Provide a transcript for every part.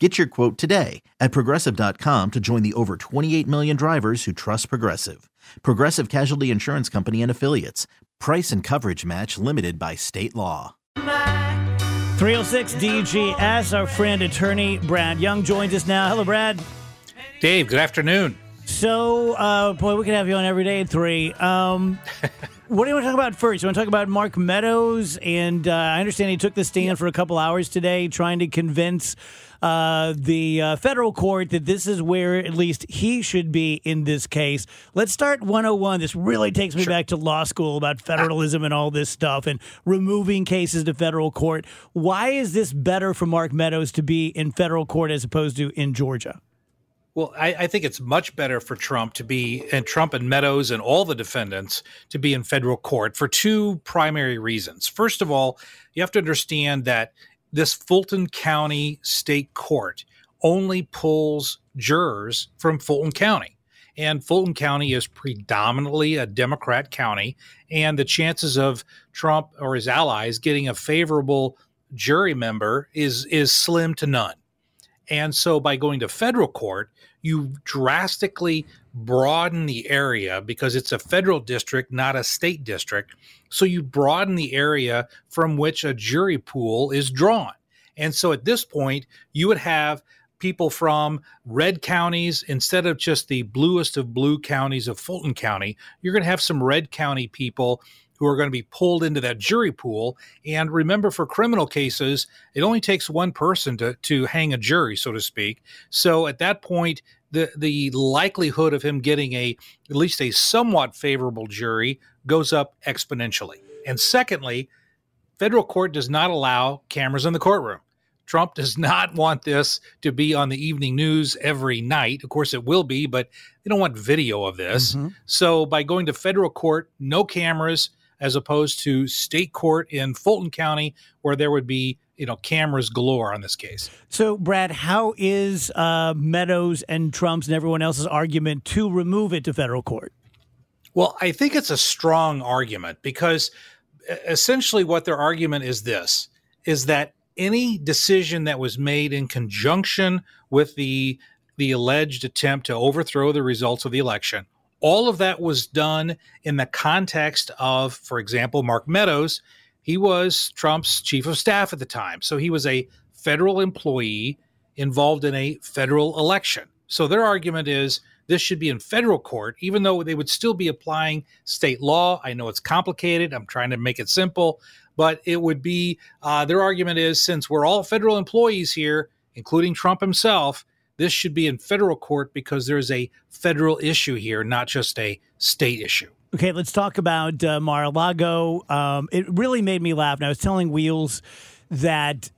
Get your quote today at progressive.com to join the over 28 million drivers who trust Progressive. Progressive Casualty Insurance Company and Affiliates. Price and coverage match limited by state law. 306 DGS, our friend attorney Brad Young joins us now. Hello, Brad. Dave, good afternoon. So, uh, boy, we could have you on every day at three. Um, what do you want to talk about first? You want to talk about Mark Meadows? And uh, I understand he took the stand for a couple hours today trying to convince uh, the uh, federal court that this is where at least he should be in this case. Let's start 101. This really takes me sure. back to law school about federalism and all this stuff and removing cases to federal court. Why is this better for Mark Meadows to be in federal court as opposed to in Georgia? Well, I, I, think it's much better for Trump to be, and Trump and Meadows and all the defendants to be in federal court for two primary reasons. First of all, you have to understand that this Fulton County State Court only pulls jurors from Fulton County. And Fulton County is predominantly a Democrat county, and the chances of Trump or his allies getting a favorable jury member is is slim to none. And so by going to federal court, you drastically broaden the area because it's a federal district, not a state district. So you broaden the area from which a jury pool is drawn. And so at this point, you would have people from red counties instead of just the bluest of blue counties of Fulton County. You're going to have some red county people who are going to be pulled into that jury pool. And remember, for criminal cases, it only takes one person to, to hang a jury, so to speak. So at that point, the, the likelihood of him getting a at least a somewhat favorable jury goes up exponentially. And secondly, federal court does not allow cameras in the courtroom. Trump does not want this to be on the evening news every night. Of course, it will be, but they don't want video of this. Mm-hmm. So, by going to federal court, no cameras, as opposed to state court in Fulton County, where there would be you know cameras galore on this case. So, Brad, how is uh, Meadows and Trump's and everyone else's argument to remove it to federal court? Well, I think it's a strong argument because essentially what their argument is this: is that any decision that was made in conjunction with the the alleged attempt to overthrow the results of the election all of that was done in the context of, for example, Mark Meadows. He was Trump's chief of staff at the time. So he was a federal employee involved in a federal election. So their argument is this should be in federal court, even though they would still be applying state law. I know it's complicated. I'm trying to make it simple, but it would be uh, their argument is since we're all federal employees here, including Trump himself, this should be in federal court because there's a federal issue here, not just a state issue. Okay, let's talk about uh, Mar-a-Lago. Um, it really made me laugh. And I was telling Wheels that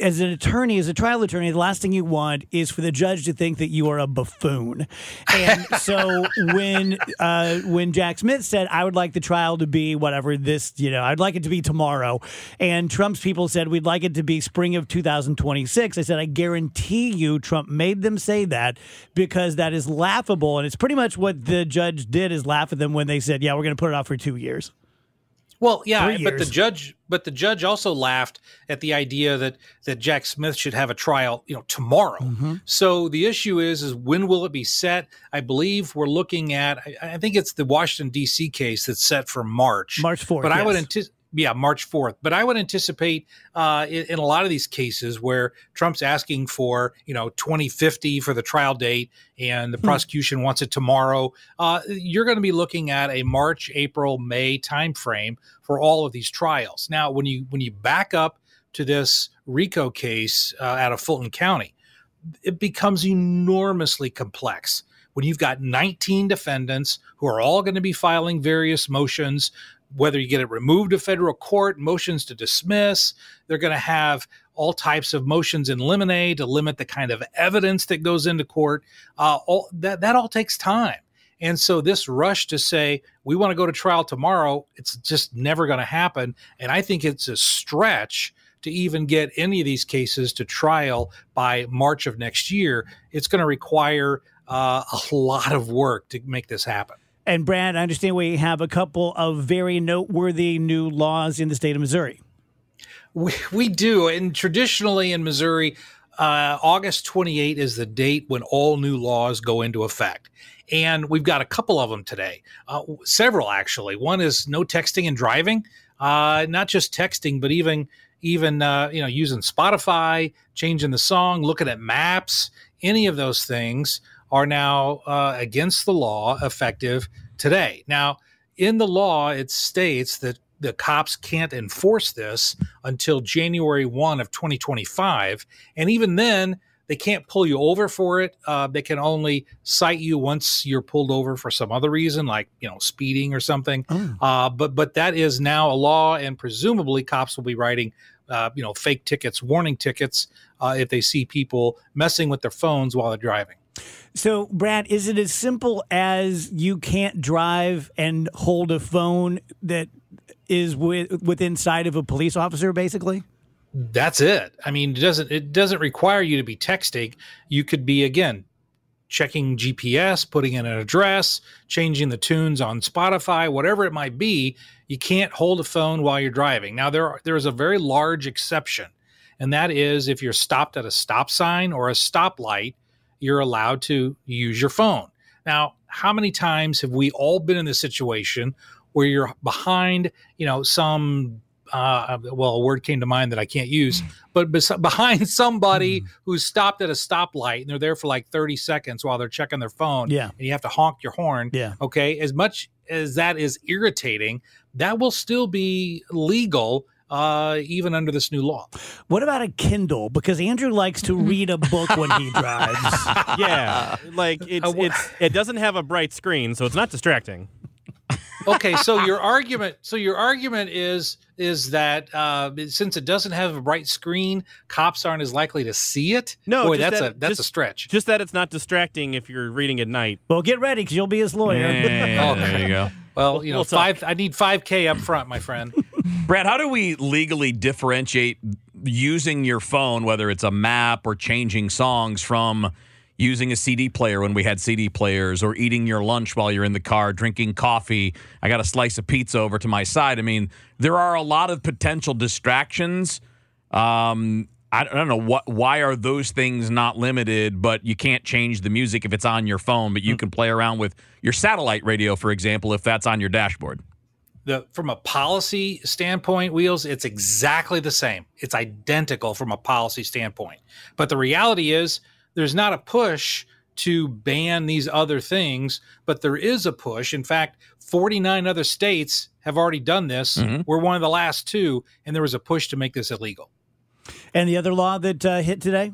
as an attorney, as a trial attorney, the last thing you want is for the judge to think that you are a buffoon. And so when uh, when Jack Smith said, "I would like the trial to be whatever this, you know, I'd like it to be tomorrow," and Trump's people said, "We'd like it to be spring of 2026," I said, "I guarantee you, Trump made them say that because that is laughable, and it's pretty much what the judge did is laugh at them when they said, "Yeah, we're going to put it off for two years." Well, yeah, but the judge, but the judge also laughed at the idea that that Jack Smith should have a trial, you know, tomorrow. Mm-hmm. So the issue is, is when will it be set? I believe we're looking at. I, I think it's the Washington D.C. case that's set for March, March fourth. But yes. I would anticipate. Yeah, March 4th. But I would anticipate uh, in, in, a lot of these cases where Trump's asking for, you know, 2050 for the trial date and the hmm. prosecution wants it tomorrow, uh, you're going to be looking at a March, April, May timeframe for all of these trials. Now, when you when you back up to this RICO case uh, out of Fulton County, it becomes enormously complex when you've got 19 defendants who are all going to be filing various motions whether you get it removed to federal court, motions to dismiss. They're going to have all types of motions in limine to limit the kind of evidence that goes into court. Uh, all that that all takes time. And so this rush to say we want to go to trial tomorrow, it's just never going to happen. And I think it's a stretch to even get any of these cases to trial by March of next year. It's going to require uh, a lot of work to make this happen. And Brad, I understand we have a couple of very noteworthy new laws in the state of Missouri. We, we do. And traditionally in Missouri, uh, August 28 is the date when all new laws go into effect. And we've got a couple of them today, uh, several actually. One is no texting and driving, uh, not just texting, but even even uh, you know using Spotify, changing the song, looking at maps, any of those things are now uh, against the law effective today. Now, in the law, it states that the cops can't enforce this until January 1 of 2025. And even then, they can't pull you over for it. Uh, they can only cite you once you're pulled over for some other reason, like you know speeding or something. Oh. Uh, but but that is now a law, and presumably cops will be writing uh, you know fake tickets, warning tickets, uh, if they see people messing with their phones while they're driving. So, Brad, is it as simple as you can't drive and hold a phone that is with, within sight of a police officer, basically? That's it. I mean, it doesn't it doesn't require you to be texting. You could be again checking GPS, putting in an address, changing the tunes on Spotify, whatever it might be. You can't hold a phone while you're driving. Now there are, there is a very large exception, and that is if you're stopped at a stop sign or a stoplight you're allowed to use your phone. Now, how many times have we all been in this situation where you're behind, you know, some uh, well, a word came to mind that I can't use, but bes- behind somebody mm. who's stopped at a stoplight and they're there for like 30 seconds while they're checking their phone. Yeah. And you have to honk your horn. Yeah. Okay. As much as that is irritating, that will still be legal uh, even under this new law. What about a Kindle? Because Andrew likes to read a book when he drives. yeah, like it's, uh, it's it doesn't have a bright screen, so it's not distracting. okay, so your argument, so your argument is is that uh, since it doesn't have a bright screen, cops aren't as likely to see it. No, Boy, that's that, a that's just, a stretch. Just that it's not distracting if you're reading at night. Well, get ready because you'll be his lawyer. Yeah, oh, there you go. Well, you know, we'll five. I need five k up front, my friend. Brad, how do we legally differentiate using your phone, whether it's a map or changing songs, from using a CD player when we had CD players, or eating your lunch while you're in the car, drinking coffee? I got a slice of pizza over to my side. I mean, there are a lot of potential distractions. Um, I don't know what. Why are those things not limited? But you can't change the music if it's on your phone, but you hmm. can play around with your satellite radio, for example, if that's on your dashboard the from a policy standpoint, wheels, it's exactly the same. It's identical from a policy standpoint. But the reality is there's not a push to ban these other things, but there is a push. In fact, 49 other states have already done this. Mm-hmm. We're one of the last two, and there was a push to make this illegal. And the other law that uh, hit today?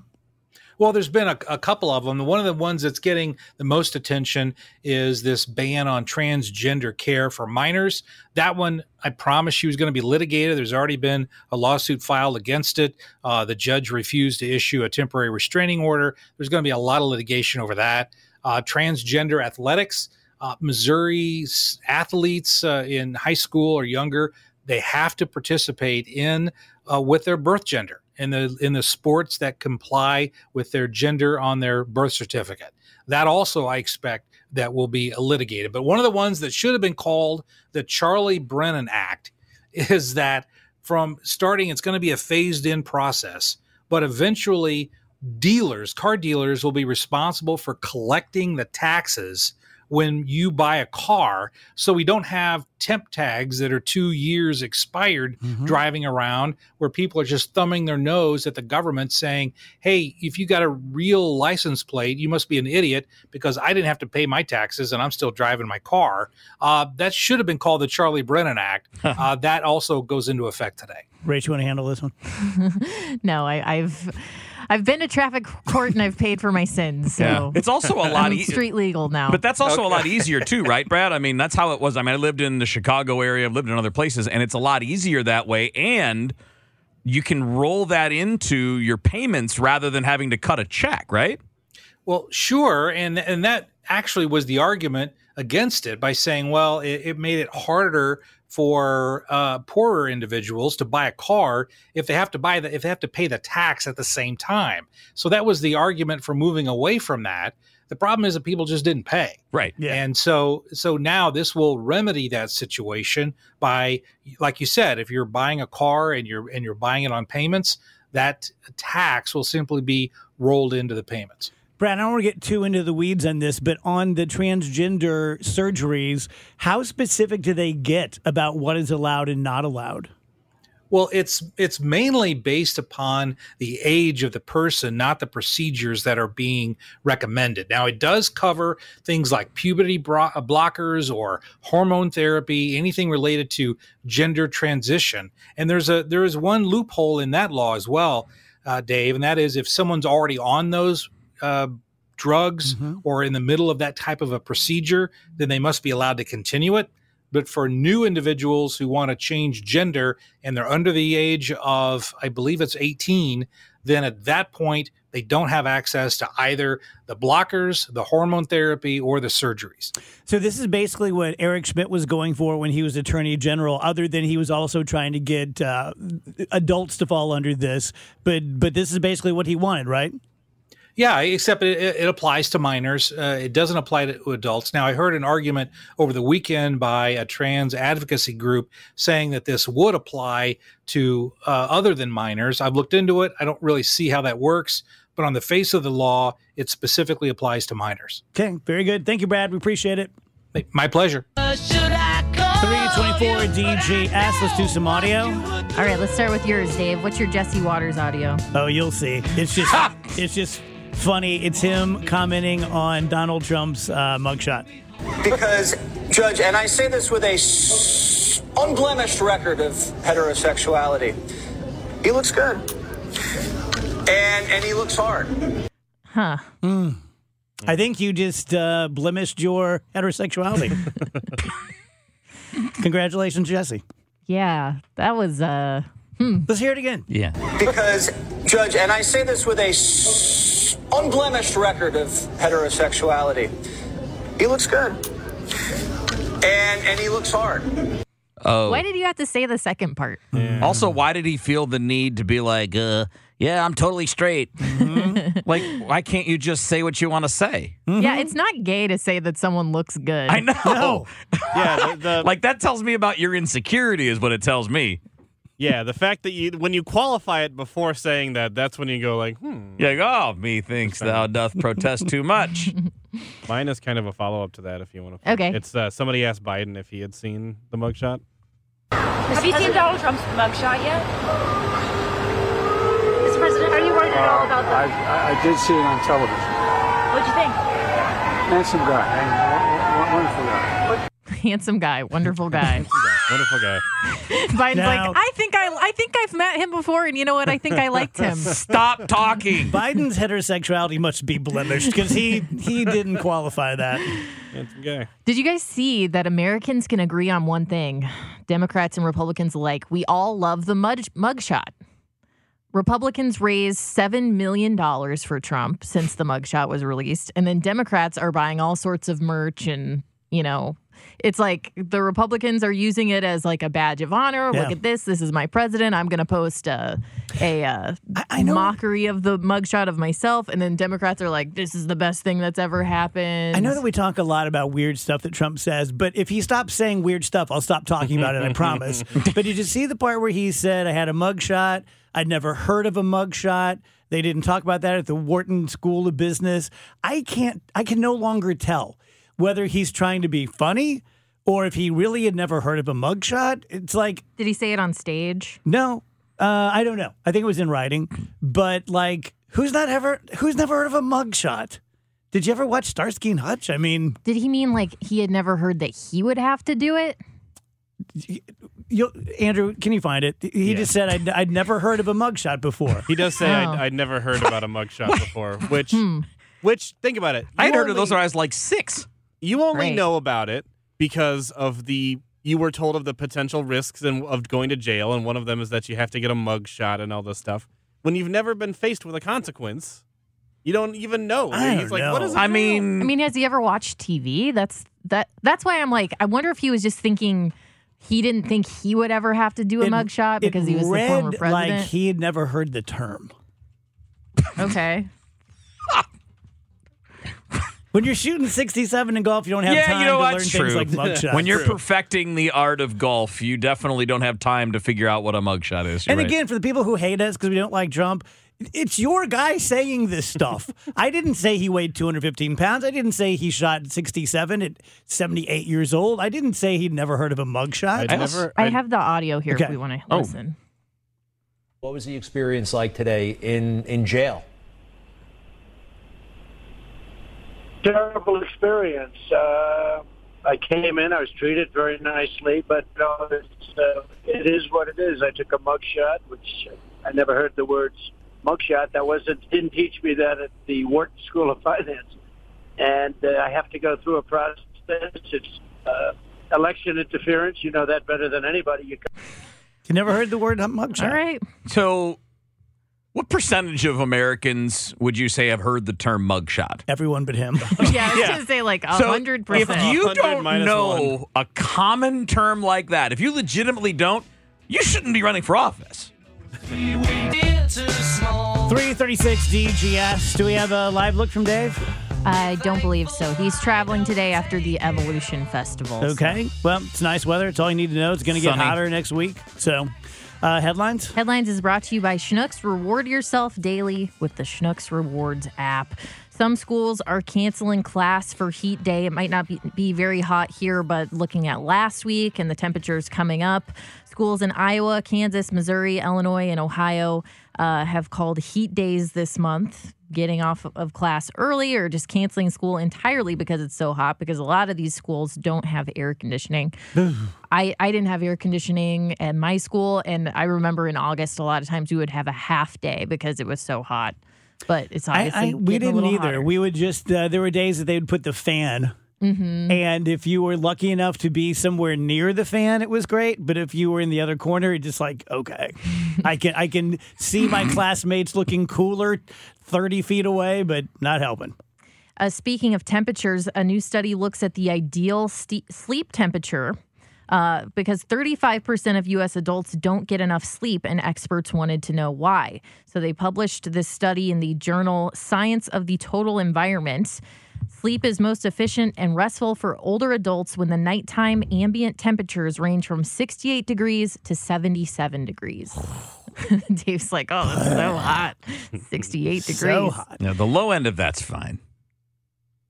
Well, there's been a, a, couple of them. One of the ones that's getting the most attention is this ban on transgender care for minors. That one, I promise you, is going to be litigated. There's already been a lawsuit filed against it. Uh, the judge refused to issue a temporary restraining order. There's going to be a lot of litigation over that. Uh, transgender athletics. Uh, Missouri's athletes uh, in high school or younger, they have to participate in uh, with their birth gender in the in the sports that comply with their gender on their birth certificate. That also I expect that will be litigated. But one of the ones that should have been called the Charlie Brennan Act is that from starting it's going to be a phased in process, but eventually dealers, car dealers will be responsible for collecting the taxes when you buy a car. So we don't have temp tags that are two years expired mm-hmm. driving around where people are just thumbing their nose at the government saying, hey, if you got a real license plate, you must be an idiot because I didn't have to pay my taxes and I'm still driving my car. Uh, that should have been called the Charlie Brennan Act. uh, that also goes into effect today. Rach, you want to handle this one? no, I, I've. I've been to traffic court and I've paid for my sins. So yeah. it's also a lot easier. Street legal now. But that's also okay. a lot easier too, right, Brad? I mean, that's how it was. I mean, I lived in the Chicago area, I've lived in other places, and it's a lot easier that way. And you can roll that into your payments rather than having to cut a check, right? Well, sure, and and that actually was the argument against it by saying, well, it, it made it harder for uh, poorer individuals to buy a car if they have to buy the if they have to pay the tax at the same time. So that was the argument for moving away from that. The problem is that people just didn't pay. Right. Yeah. And so so now this will remedy that situation by like you said, if you're buying a car and you're and you're buying it on payments, that tax will simply be rolled into the payments. Brad, I don't want to get too into the weeds on this, but on the transgender surgeries, how specific do they get about what is allowed and not allowed? Well, it's it's mainly based upon the age of the person, not the procedures that are being recommended. Now, it does cover things like puberty uh, blockers or hormone therapy, anything related to gender transition. And there's a there is one loophole in that law as well, uh, Dave, and that is if someone's already on those uh, drugs mm-hmm. or in the middle of that type of a procedure, then they must be allowed to continue it. But for new individuals who want to change gender and they're under the age of, I believe it's 18, then at that point, they don't have access to either the blockers, the hormone therapy, or the surgeries. So, this is basically what Eric Schmitt was going for when he was Attorney General, other than he was also trying to get uh, adults to fall under this. But, but this is basically what he wanted, right? Yeah, except it, it applies to minors. Uh, it doesn't apply to adults. Now, I heard an argument over the weekend by a trans advocacy group saying that this would apply to uh, other than minors. I've looked into it. I don't really see how that works, but on the face of the law, it specifically applies to minors. Okay, very good. Thank you, Brad. We appreciate it. My pleasure. 324 DGS. Let's do some audio. All right, let's start with yours, Dave. What's your Jesse Watters audio? Oh, you'll see. It's just, it's just funny. It's him commenting on Donald Trump's uh, mugshot. Because, Judge, and I say this with a unblemished record of heterosexuality, he looks good. And, and he looks hard. Huh. Mm. I think you just uh, blemished your heterosexuality. Congratulations, Jesse. Yeah, that was. Uh, hmm. Let's hear it again. Yeah. Because, Judge, and I say this with a unblemished record of heterosexuality. He looks good. And and he looks hard. Oh. Why did you have to say the second part? Yeah. Also, why did he feel the need to be like, uh, yeah, I'm totally straight? Mm-hmm. like, why can't you just say what you want to say? Mm-hmm. Yeah, it's not gay to say that someone looks good. I know. No. yeah, the, the, like that tells me about your insecurity, is what it tells me. Yeah, the fact that you when you qualify it before saying that, that's when you go like, hmm. Yeah, like, oh, methinks thou doth protest too much. Mine is kind of a follow up to that, if you want to. Okay. It's uh, somebody asked Biden if he had seen the mugshot. Have you seen Donald Trump's mugshot yet? Mr. President, are you worried at all about that? I, I, did see it on television. What'd you think? Handsome guy, wonderful guy. Handsome guy, wonderful guy. Wonderful guy. Biden's now, like, I think I, I think I've met him before, and you know what? I think I liked him. Stop talking. Biden's heterosexuality must be blemished because he he didn't qualify that. Handsome guy. Did you guys see that Americans can agree on one thing? Democrats and Republicans alike. We all love the mug mugshot. Republicans raised $7 million for Trump since the mugshot was released. And then Democrats are buying all sorts of merch and, you know, it's like the Republicans are using it as like a badge of honor. Yeah. Look at this. This is my president. I'm going to post a, a uh, I, I mockery of the mugshot of myself. And then Democrats are like, this is the best thing that's ever happened. I know that we talk a lot about weird stuff that Trump says, but if he stops saying weird stuff, I'll stop talking about it. I promise. But did you see the part where he said, I had a mugshot? I'd never heard of a mugshot. They didn't talk about that at the Wharton School of Business. I can't, I can no longer tell whether he's trying to be funny or if he really had never heard of a mugshot. It's like, Did he say it on stage? no, uh, I don't know. I think it was in writing, but like, who's not ever, who's never heard of a mugshot? Did you ever watch Starsky and Hutch? I mean, Did he mean like he had never heard that he would have to do it? you, Andrew, can you find it? He Yeah. just said I'd, I'd never heard of a mugshot before. He does say Oh. I'd, I'd never heard about a mugshot before, which, which think about it. I had heard of those only- when I was like six. You only Right. know about it because of the you were told of the potential risks and of going to jail, and one of them is that you have to get a mug shot and all this stuff. When you've never been faced with a consequence, you don't even know. I He's don't like, know. what is? I jail?" mean, I mean, has he ever watched TV? That's that. That's why I'm like, I wonder if he was just thinking he didn't think he would ever have to do a It- mugshot because he was the read former like he had never heard the term. okay. When you're shooting 67 in golf, you don't have yeah, time you know to learn True. things like mugshots. when you're perfecting the art of golf, you definitely don't have time to figure out what a mugshot is. You're and right. again, for the people who hate us because we don't like Trump, it's your guy saying this stuff. I didn't say he weighed 215 pounds. I didn't say he shot 67 at 78 years old. I didn't say he'd never heard of a mugshot. I'd never. I I'd- have the audio here Okay. if we want to Oh. listen. What was the experience like today in, in jail? Terrible experience. Uh, I came in, I was treated very nicely, but no, it's, uh, it is what it is. I took a mugshot, which I never heard the words mugshot. That wasn't didn't teach me that at the Wharton School of Finance, and uh, I have to go through a process. It's uh, election interference. You know that better than anybody. You You never heard the word mugshot. All right. so, what percentage of Americans would you say have heard the term mugshot? Everyone but him. Yeah, I was Yeah. gonna say like a So hundred if percent. you don't minus know a common term like that, if you legitimately don't, you shouldn't be running for office. 336 DGS. Do we have a live look from Dave? I don't believe so. He's traveling today after the Evolution Festival. so- Okay. Well, it's nice weather. It's all you need to know. It's going to get hotter next week. So, uh, headlines? Headlines is brought to you by Schnucks. Reward yourself daily with the Schnucks Rewards app. Some schools are canceling class for heat day. It might not be, be very hot here, but looking at last week and the temperatures coming up, schools in Iowa, Kansas, Missouri, Illinois, and Ohio uh, have called heat days this month, getting off of class early or just canceling school entirely because it's so hot. Because a lot of these schools don't have air conditioning. I, I didn't have air conditioning at my school, and I remember in August a lot of times we would have a half day because it was so hot. But it's I, obviously I, we didn't either. hotter. We would just, uh, there were days that they would put the fan. Mm-hmm. And if you were lucky enough to be somewhere near the fan, it was great. But if you were in the other corner, it's just like, okay, I can I can see my classmates looking cooler thirty feet away, but not helping. Uh, speaking of temperatures, a new study looks at the ideal ste- sleep temperature. Uh, because 35% of U.S. adults don't get enough sleep, and experts wanted to know why. So they published this study in the journal Science of the Total Environment. Sleep is most efficient and restful for older adults when the nighttime ambient temperatures range from 68 degrees to 77 degrees. Dave's like, oh, that's so hot. 68 degrees. So hot. Now, the low end of that's fine.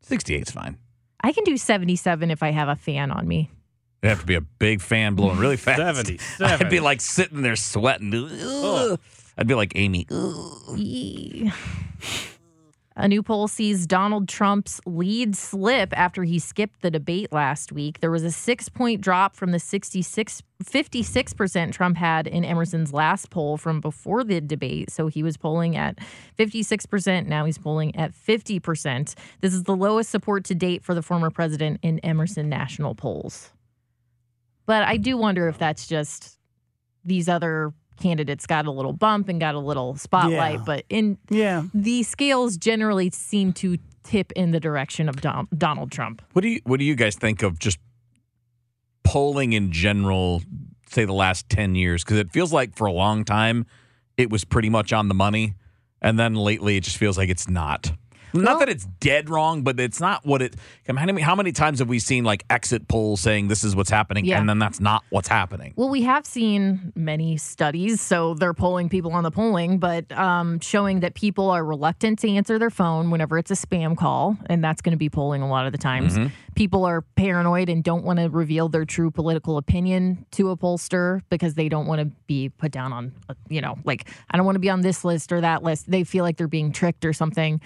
68 is fine. I can do 77 if I have a fan on me. It'd have to be a big fan blowing really fast. 77. I'd be like sitting there sweating. Ugh. I'd be like Amy. Ugh. A new poll sees Donald Trump's lead slip after he skipped the debate last week. There was a six point drop from the 66, 56% Trump had in Emerson's last poll from before the debate. So he was polling at 56%. Now he's polling at 50%. This is the lowest support to date for the former president in Emerson national polls. But I do wonder if that's just these other candidates got a little bump and got a little spotlight. Yeah. But in Yeah. the scales generally seem to tip in the direction of Don- Donald Trump. What do you What do you guys think of just polling in general? Say the last ten years, because it feels like for a long time it was pretty much on the money, and then lately it just feels like it's not. Not that it's dead wrong, but it's not what it. How many, how many times have we seen like exit polls saying this is what's happening, Yeah. and then that's not what's happening? Well, we have seen many studies, so they're polling people on the polling, but um, showing that people are reluctant to answer their phone whenever it's a spam call, and that's going to be polling a lot of the times. Mm-hmm. People are paranoid and don't want to reveal their true political opinion to a pollster because they don't want to be put down on, you know, like I don't want to be on this list or that list. They feel like they're being tricked or something.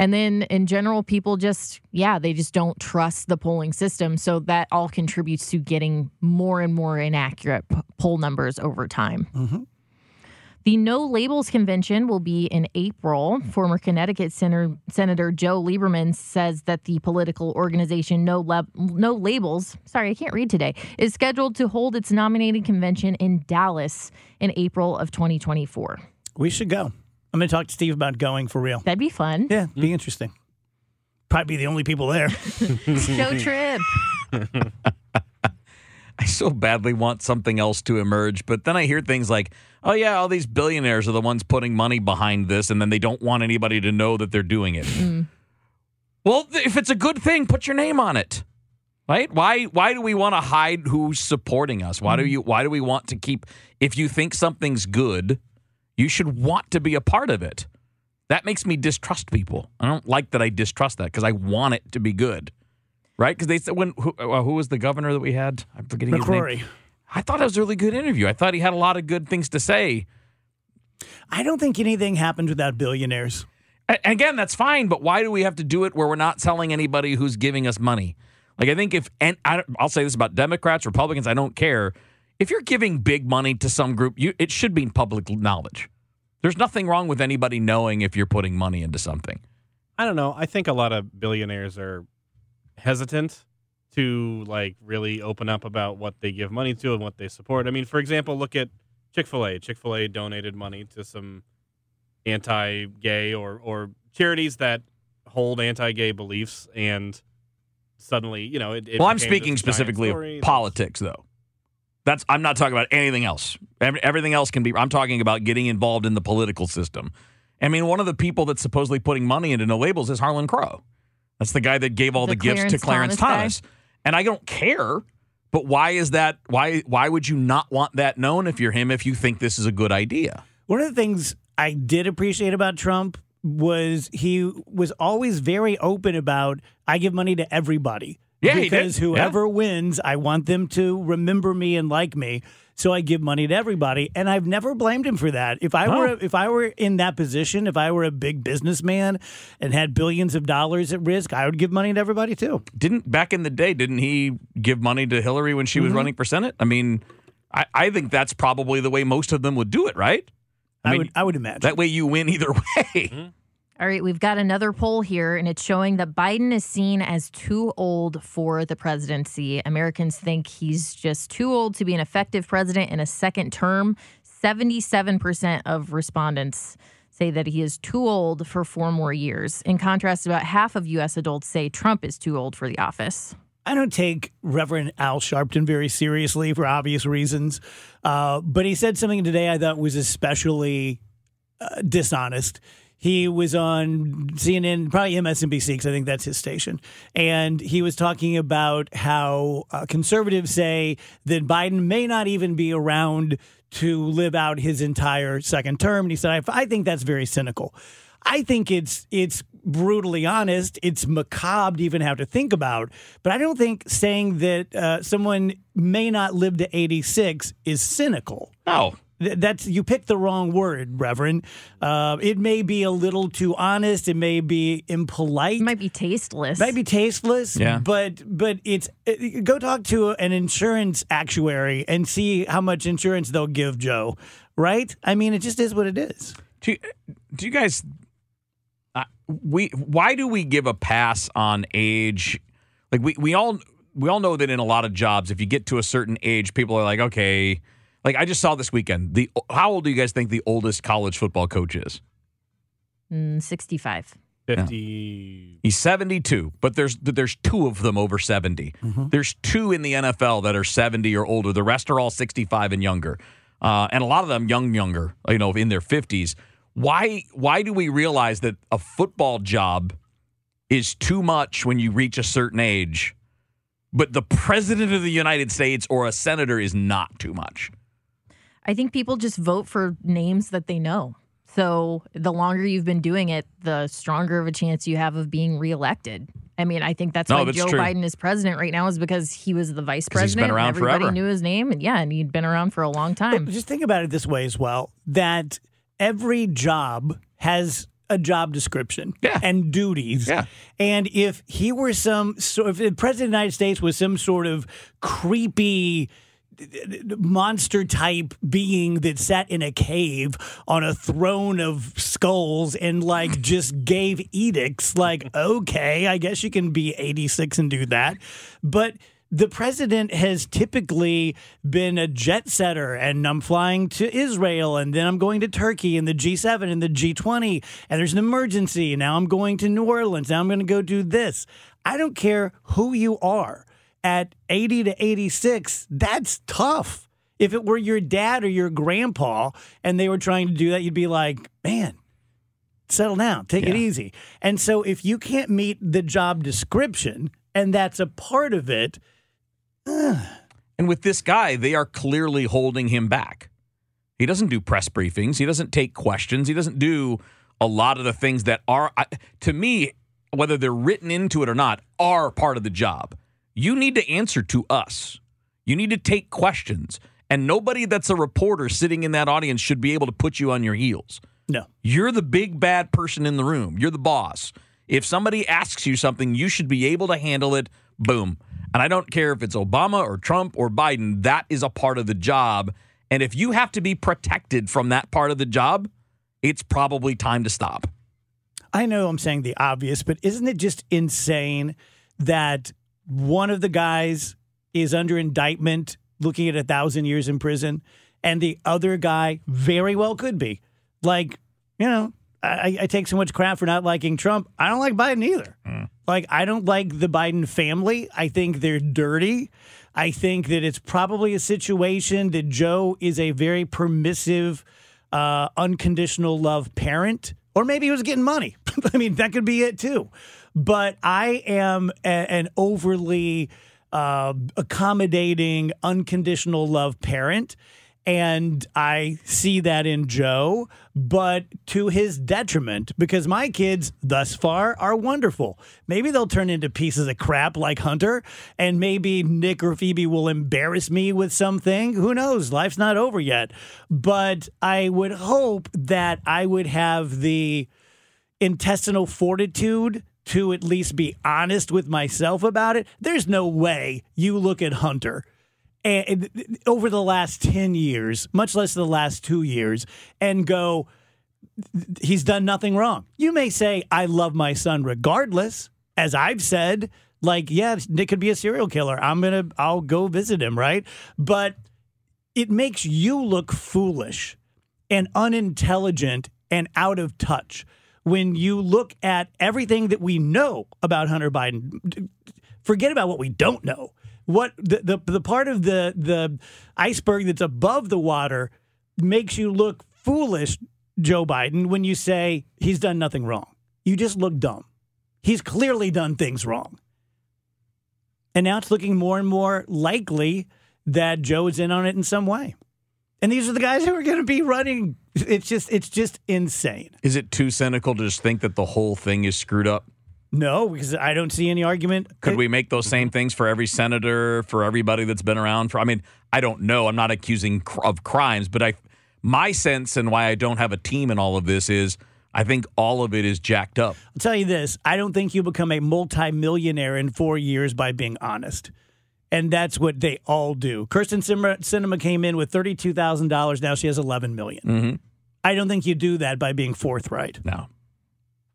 And then in general, people just, yeah, they just don't trust the polling system. So that all contributes to getting more and more inaccurate p- poll numbers over time. Mm-hmm. The No Labels Convention will be in April. Former Connecticut Senator, Senator Joe Lieberman says that the political organization No, Lab, no Labels, sorry, I can't read today, is scheduled to hold its nominating convention in Dallas in April of 2024. We should go. I'm going to talk to Steve about going for real. That'd be fun. Yeah, be hmm. interesting. Probably be the only people there. Show trip. I so badly want something else to emerge, but then I hear things like, "Oh yeah, all these billionaires are the ones putting money behind this, and then they don't want anybody to know that they're doing it." Hmm. Well, th- if it's a good thing, put your name on it. Right? Why why do we want to hide who's supporting us? Why do hmm. you why do we want to keep if you think something's good, you should want to be a part of it. That makes me distrust people. I don't like that I distrust that because I want it to be good. Right? Because they said when who, uh, who was the governor that we had? I'm forgetting his McCrory. name. I thought it was a really good interview. I thought he had a lot of good things to say. I don't think anything happens without billionaires. A- Again, that's fine, but why do we have to do it where we're not telling anybody who's giving us money? Like, I think if, and I, I'll say this about Democrats, Republicans, I don't care. If you're giving big money to some group, you, it should be public knowledge. There's nothing wrong with anybody knowing if you're putting money into something. I don't know. I think a lot of billionaires are hesitant to like really open up about what they give money to and what they support. I mean, for example, look at Chick Fil A. Chick Fil A donated money to some anti-gay or or charities that hold anti-gay beliefs, and suddenly, you know, it. it well, I'm speaking specifically of politics, though. That's I'm not talking about anything else. Everything else can be. I'm talking about getting involved in the political system. I mean, one of the people that's supposedly putting money into no labels is Harlan Crow. That's the guy that gave all the, The gifts to Clarence Clarence Thomas Thomas. And I don't care. But why is that? Why why would you not want that known if you're him? If you think this is a good idea? One of the things I did appreciate about Trump was he was always very open about I give money to everybody. Yeah, because whoever wins, I want them to remember me and like me. So I give money to everybody, and I've never blamed him for that. If I No. were if I were in that position, if I were a big businessman and had billions of dollars at risk, I would give money to everybody too. Didn't back in the day? Didn't he give money to Hillary when she was mm-hmm. running for Senate? I mean, I, I think that's probably the way most of them would do it, right? I, mean, would I would imagine. That way you win either way. Mm-hmm. All right, we've got another poll here, and it's showing that Biden is seen as too old for the presidency. Americans think he's just too old to be an effective president in a second term. 77% of respondents say that he is too old for four more years. In contrast, about half of U.S. adults say Trump is too old for the office. I don't take Reverend Al Sharpton very seriously for obvious reasons, uh, but he said something today I thought was especially uh, dishonest. He was on CNN, probably MSNBC, because I think that's his station. And he was talking about how uh, conservatives say that Biden may not even be around to live out his entire second term. And he said, I, I think that's very cynical. I think it's it's brutally honest. It's macabre to even have to think about. But I don't think saying that uh, someone may not live to 86 is cynical. No. Th- That's you picked the wrong word, Reverend. Uh, it may be a little too honest. It may be impolite. It might be tasteless. Might be tasteless. Yeah. But but it's it, go talk to an insurance actuary and see how much insurance they'll give Joe. Right? I mean, it just is what it is. Do you, do you guys? Uh, we why do we give a pass on age? Like we we all we all know that in a lot of jobs, if you get to a certain age, people are like, okay. Like I just saw this weekend. The how old do you guys think the oldest college football coach is? Mm, 65. 50. He's 72, but there's there's two of them over 70. There's two in the NFL that are 70 or older. The rest are all 65 and younger, uh, and a lot of them young, younger, you know, in their 50s. Why why do we realize that a football job is too much when you reach a certain age, but the president of the United States or a senator is not too much. I think people just vote for names that they know. So the longer you've been doing it, the stronger of a chance you have of being reelected. I mean, I think that's No, why that's Joe true. Biden is president right now is because he was the vice 'Cause he's been president. and around everybody forever. knew his name, and yeah, and he'd been around for a long time. But just think about it this way as well that every job has a job description and duties. Yeah. And if he were some sort if the president of the United States was some sort of creepy monster type being that sat in a cave on a throne of skulls and like mm. just gave edicts like okay i guess you can be 86 and do that but the president has typically been a jet setter, and I'm flying to Israel, and then I'm going to Turkey and the G7 and the G20, and there's an emergency. Now I'm going to New Orleans. Now I'm going to go do this. I don't care who you are. At 80 to 86, that's tough. If it were your dad or your grandpa and they were trying to do that, you'd be like, man, settle down, take it easy. And so if you can't meet the job description and that's a part of it, And with this guy, they are clearly holding him back. He doesn't do press briefings. He doesn't take questions. He doesn't do a lot of the things that are, to me, whether they're written into it or not, are part of the job. You need to answer to us. You need to take questions. And nobody that's a reporter sitting in that audience should be able to put you on your heels. no. You're the big bad person in the room. You're the boss. If somebody asks you something, you should be able to handle it. Boom. And I don't care if it's Obama or Trump or Biden, that is a part of the job. And if you have to be protected from that part of the job, it's probably time to stop. I know I'm saying the obvious, but isn't it just insane that one of the guys is under indictment looking at a thousand years in prison and the other guy very well could be? Like, you know, I, I take so much crap for not liking Trump. I don't like Biden either. Like, I don't like the Biden family. I think they're dirty. I think that it's probably a situation that Joe is a very permissive, uh, unconditional love parent, or maybe he was getting money. I mean, that could be it too. But I am a- an overly uh, accommodating, unconditional love parent. And I see that in Joe, but to his detriment, because my kids thus far are wonderful. Maybe they'll turn into pieces of crap like Hunter, and maybe Nick or Phoebe will embarrass me with something. Who knows? Life's not over yet. But I would hope that I would have the intestinal fortitude to at least be honest with myself about it. There's no way you look at Hunter and over the last 10 years, much less the last 2 years and go he's done nothing wrong. You may say I love my son regardless, as I've said, like yeah, Nick could be a serial killer. I'm going to I'll go visit him, right? But it makes you look foolish and unintelligent and out of touch when you look at everything that we know about Hunter Biden. Forget about what we don't know. What the the, the part of the the iceberg that's above the water makes you look foolish, Joe Biden, when you say he's done nothing wrong. You just look dumb. He's clearly done things wrong. And now it's looking more and more likely that Joe is in on it in some way. And these are the guys who are going to be running. It's just, it's just insane. Is it too cynical to just think that the whole thing is screwed up? No, because I don't see any argument. Could we make those same things for every senator, for everybody that's been around for? I mean, I don't know. I'm not accusing cr- of crimes, but I, my sense and why I don't have a team in all of this is I think all of it is jacked up. I'll tell you this: I don't think you become a multimillionaire in four years by being honest, and that's what they all do. Kyrsten Sinema, Sinema came in with thirty-two thousand dollars. Now she has eleven million. Mm-hmm. I don't think you do that by being forthright. No.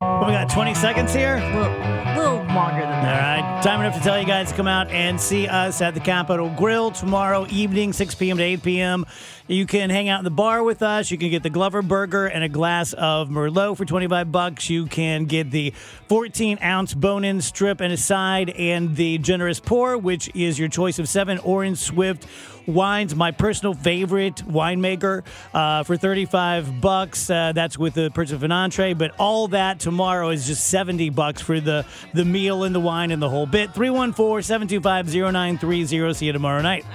Well, we got 20 seconds here. A little, little longer than that. right. Time enough to tell you guys to come out and see us at the Capital Grille tomorrow evening, 6 p.m. to 8 p.m. You can hang out in the bar with us. You can get the Glover Burger and a glass of Merlot for 25 bucks. You can get the 14 ounce bone in strip and a side, and the generous pour, which is your choice of seven Orin Swift wines. My personal favorite winemaker uh, for 35 bucks. Uh, that's with the purchase of an entree, but all that tomorrow is just 70 bucks for the, the meal and the wine and the whole bit. 314 725 0930. See you tomorrow night.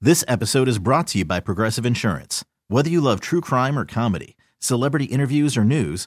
This episode is brought to you by Progressive Insurance. Whether you love true crime or comedy, celebrity interviews or news,